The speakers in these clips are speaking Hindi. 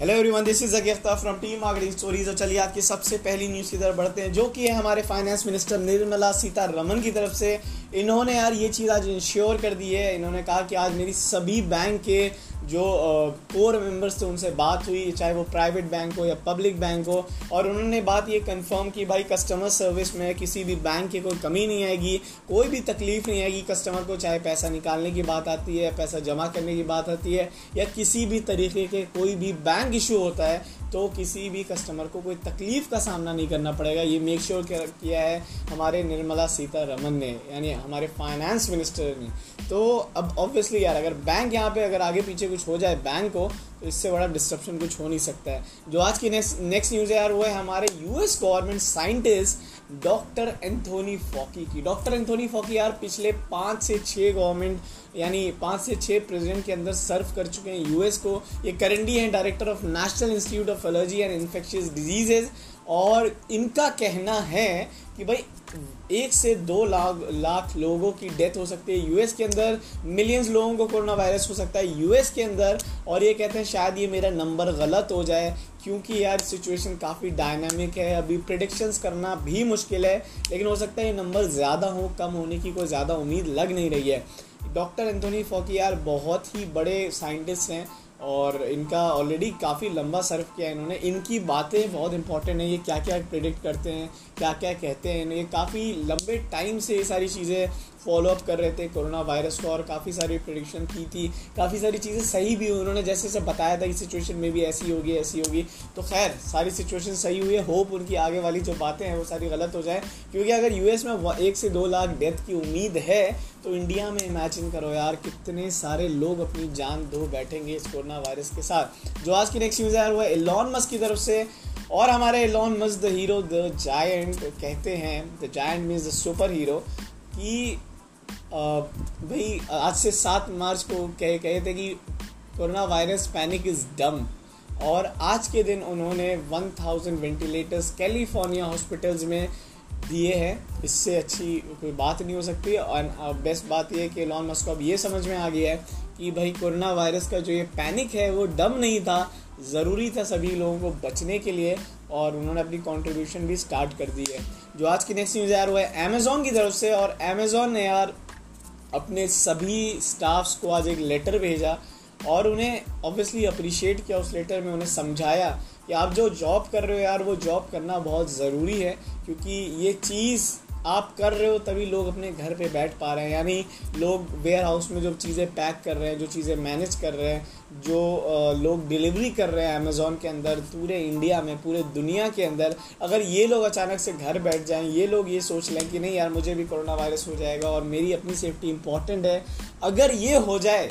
Hello everyone this is Agifta from team marketing stories और चलिए आपकी सबसे पहली न्यूज़ की तरफ़ बढ़ते हैं, जो कि है हमारे फाइनेंस मिनिस्टर निर्मला सीतारमन की तरफ़ से। इन्होंने यार ये चीज़ आज इंश्योर कर दी है। इन्होंने कहा कि आज मेरी सभी बैंक के जो कोर मेंबर्स थे उनसे बात हुई, चाहे वो प्राइवेट बैंक हो या पब्लिक बैंक हो, और उन्होंने बात ये कंफर्म की, भाई कस्टमर सर्विस में किसी भी बैंक की कोई कमी नहीं आएगी, कोई भी तकलीफ़ नहीं आएगी कस्टमर को, चाहे पैसा निकालने की बात आती है, पैसा जमा करने की बात आती है, या किसी भी तरीके के कोई भी बैंक इशू होता है तो किसी भी कस्टमर को कोई तकलीफ़ का सामना नहीं करना पड़ेगा। ये मेक श्योर sure किया है, हमारे निर्मला सीतारमन ने, यानी हमारे फाइनेंस मिनिस्टर ने। तो अब ऑब्वियसली यार, अगर बैंक यहाँ पे अगर आगे पीछे कुछ हो जाए बैंक को इससे बड़ा डिस्ट्रप्शन कुछ हो नहीं सकता है। जो आज की नेक्स्ट न्यूज़ है यार, वो है हमारे US government scientist doctor Anthony Fauci की। डॉक्टर एंथोनी फॉकी यार पिछले पाँच से छः गवर्नमेंट यानी पाँच से छः प्रेसिडेंट के अंदर सर्व कर चुके हैं यूएस को। ये करेंटली हैं director of National Institute of Allergy and Infectious Diseases और इनका कहना है कि भाई, एक से दो लाख लाख लोगों की डेथ हो सकती है। यूएस के अंदर मिलियंस लोगों को कोरोना वायरस हो सकता है। यूएस के अंदर और ये कहते हैं, शायद ये मेरा नंबर गलत हो जाए, क्योंकि यार सिचुएशन काफ़ी डायनामिक है। अभी प्रिडिक्शंस करना भी मुश्किल है, लेकिन हो सकता है ये नंबर ज़्यादा हो, कम होने की कोई ज़्यादा उम्मीद लग नहीं रही है। डॉक्टर एंथोनी फॉकी यार बहुत ही बड़े साइंटिस्ट हैं और इनका ऑलरेडी काफ़ी लंबा सर्व किया है इन्होंने। इनकी बातें बहुत इंपॉर्टेंट हैं, ये क्या क्या प्रिडिक्ट करते हैं क्या क्या कहते हैं, ये काफ़ी लंबे टाइम से ये सारी चीज़ें फॉलो अप कर रहे थे कोरोना वायरस को और काफ़ी सारी प्रिडिक्शन की थी। काफ़ी सारी चीज़ें सही भी हुई, उन्होंने जैसे जैसे बताया था कि सिचुएशन में भी ऐसी होगी ऐसी होगी। तो खैर, सारी सिचुएशन सही हुई है। होप उनकी आगे वाली जो बातें हैं, वो सारी गलत हो जाए। क्योंकि अगर यूएस में एक से दो लाख डेथ की उम्मीद है तो इंडिया में इमेजिन करो यार, कितने सारे लोग अपनी जान धो बैठेंगे इस कोरोना वायरस के साथ। जो आज की नेक्स्ट न्यूज़ है, वो एलॉन मस्क की तरफ़ से। और हमारे Elon Musk the hero the giant कहते हैं the giant means the super hero कि भाई, आज से सात मार्च को कहे कहे थे कि कोरोना वायरस पैनिक इज़ डम। और आज के दिन उन्होंने 1000 वेंटिलेटर्स कैलिफ़ोर्निया हॉस्पिटल्स में दिए हैं। इससे अच्छी कोई बात नहीं हो सकती। और बेस्ट बात यह कि लॉन मस्को अब ये समझ में आ गया है कि भाई, कोरोना वायरस का जो ये पैनिक है, वो डम नहीं था। ज़रूरी था सभी लोगों को बचने के लिए और उन्होंने अपनी कंट्रीब्यूशन भी स्टार्ट कर दी है। जो आज की नेक्स्ट न्यूज़ यार, वो है अमेज़ोन की तरफ़ से और अमेज़ोन ने यार अपने सभी स्टाफ्स को आज एक लेटर भेजा और उन्हें ऑब्वियसली अप्रिशिएट किया उस लेटर में, उन्हें समझाया कि आप जो जॉब कर रहे हो यार, वो जॉब करना बहुत ज़रूरी है क्योंकि ये चीज़ आप कर रहे हो तभी लोग अपने घर पे बैठ पा रहे हैं। यानी लोग वेयर हाउस में जो चीज़ें पैक कर रहे हैं, जो चीज़ें मैनेज कर रहे हैं, जो लोग डिलीवरी कर रहे हैं अमेज़ोन के अंदर, पूरे इंडिया में, पूरे दुनिया के अंदर, अगर ये लोग अचानक से घर बैठ जाएँ, ये लोग ये सोच लें कि नहीं यार, मुझे भी कोरोना वायरस हो जाएगा और मेरी अपनी सेफ्टी इंपॉर्टेंट है। अगर ये हो जाए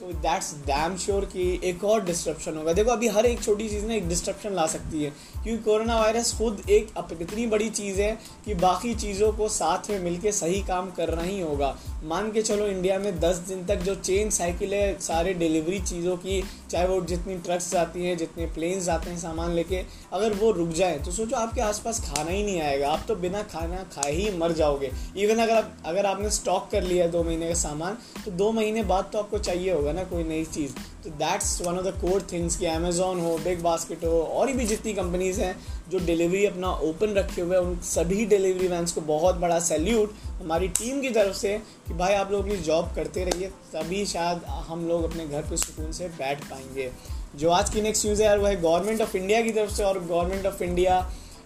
तो दैट्स डैम श्योर कि एक और डिस्ट्रप्शन होगा। देखो, अभी हर एक छोटी चीज़ ना एक डिस्ट्रप्शन ला सकती है, क्योंकि कोरोना वायरस खुद एक इतनी बड़ी चीज़ है कि बाकी चीज़ों को साथ में मिलके सही काम करना ही होगा। मान के चलो इंडिया में दस दिन तक जो चेन साइकिल है, सारे डिलीवरी चीज़ों की, चाहे वो जितनी ट्रक्स जाती हैं, जितने प्लेन्स जाते हैं सामान लेके, अगर वो रुक जाए तो सोचो आपके आसपास खाना ही नहीं आएगा। आप तो बिना खाना खाए ही मर जाओगे। इवन अगर आप, अगर आपने स्टॉक कर लिया है दो महीने का सामान तो दो महीने बाद तो आपको चाहिए होगा। ना, कोई नई चीज़। तो that's one of the core things कि अमेजोन हो बिग बास्केट हो, और भी जितनी कंपनीज़ हैं जो डिलीवरी अपना ओपन रखे हुए हैं, उन सभी डिलीवरी वैंस को बहुत बड़ा सैल्यूट हमारी टीम की तरफ़ से कि भाई आप लोग अपनी जॉब करते रहिए, तभी शायद हम लोग अपने घर पे सुकून से बैठ पाएँगे। जो आज की नेक्स्ट न्यूज़ है यार, वो है गवर्नमेंट ऑफ़ इंडिया की तरफ़ से और गवर्नमेंट ऑफ़ इंडिया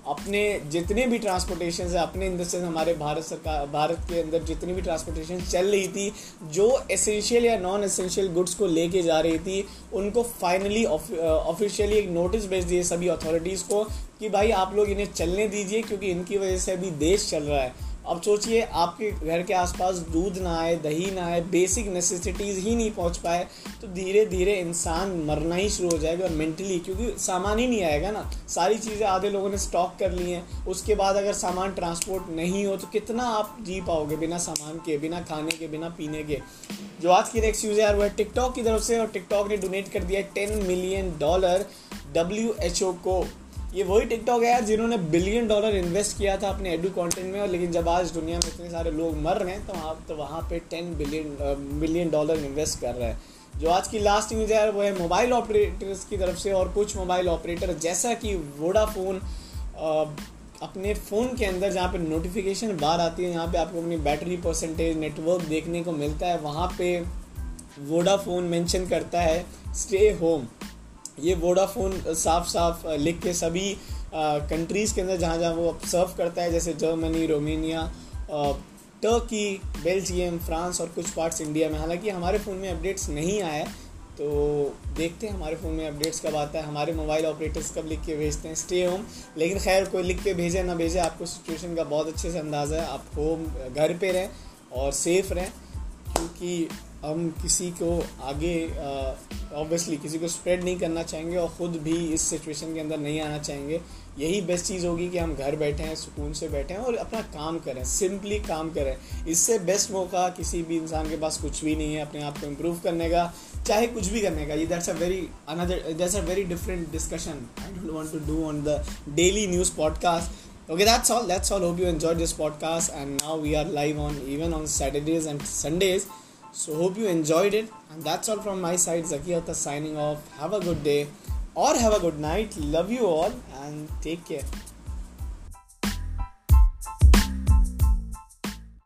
अपने जितने भी ट्रांसपोर्टेशन है, अपने द सेंस हमारे भारत सरकार, भारत के अंदर जितनी भी ट्रांसपोर्टेशन चल रही थी, जो एसेंशियल या नॉन एसेंशियल गुड्स को लेके जा रही थी, उनको फाइनली ऑफिशियली एक नोटिस भेज दिए सभी अथॉरिटीज़ को कि भाई आप लोग इन्हें चलने दीजिए, क्योंकि इनकी वजह से अभी देश चल रहा है। अब सोचिए, आपके घर के आसपास दूध ना आए, दही ना आए बेसिक नेसेसिटीज़ ही नहीं पहुँच पाए तो धीरे धीरे इंसान मरना ही शुरू हो जाएगा मेंटली क्योंकि सामान ही नहीं आएगा ना। सारी चीज़ें आधे लोगों ने स्टॉक कर ली हैं। उसके बाद अगर सामान ट्रांसपोर्ट नहीं हो तो कितना आप जी पाओगे बिना सामान के, बिना खाने के, बिना पीने के? जो आज की नेक्स्ट यूज़ है यार वो है टिकटॉक की तरफ़ से, और टिकटॉक ने डोनेट कर दिया टेन मिलियन डॉलर डब्ल्यूएचओ को। ये वही टिकटॉक है जिन्होंने बिलियन डॉलर इन्वेस्ट किया था अपने एडू कंटेंट में, और लेकिन जब आज दुनिया में इतने सारे लोग मर रहे हैं तो वहाँ तो वहाँ पे ten billion million dollar invest कर रहे हैं। जो आज की लास्ट न्यूज़ है, वो है मोबाइल ऑपरेटर्स की तरफ़ से, और कुछ मोबाइल ऑपरेटर जैसा कि वोडाफोन अपने फ़ोन के अंदर जहाँ पे नोटिफिकेशन बार आती है जहाँ पे आपको अपनी बैटरी परसेंटेज नेटवर्क देखने को मिलता है, वहाँ पे वोडाफोन मेंशन करता है स्टे होम ये वोडाफोन साफ़ साफ़ लिख के सभी कंट्रीज़ के अंदर जहाँ जहाँ वो सर्व करता है, जैसे Germany Romania Turkey Belgium France और कुछ पार्ट्स इंडिया में। हालाँकि हमारे फ़ोन में अपडेट्स नहीं आया तो देखते हैं, हमारे फ़ोन में अपडेट्स कब आता है। हमारे मोबाइल ऑपरेटर्स कब लिख के भेजते हैं स्टे होम लेकिन खैर, कोई लिख के भेजे, ना भेजे, आपको सिचुएशन का बहुत अच्छे से अंदाज़ा है। आप होम घर पे रहें और सेफ़ रहें, क्योंकि हम किसी को आगे ऑब्वियसली किसी को स्प्रेड नहीं करना चाहेंगे और ख़ुद भी इस सिचुएशन के अंदर नहीं आना चाहेंगे। यही बेस्ट चीज़ होगी कि हम घर बैठे हैं, सुकून से बैठे हैं और अपना काम करें सिंपली काम करें। इससे बेस्ट मौका किसी भी इंसान के पास कुछ भी नहीं है अपने आप को इम्प्रूव करने का, चाहे कुछ भी करने का। ये that's a very another that's a very different discussion I don't want to do on the daily news podcast okay, that's all. That's all. Hope you enjoyed this podcast. And now we are live on, even on saturdays and sundays. So hope you enjoyed it. And that's all from my side. Zakiyata signing off. Have a good day. Or have a good night. Love you all. And take care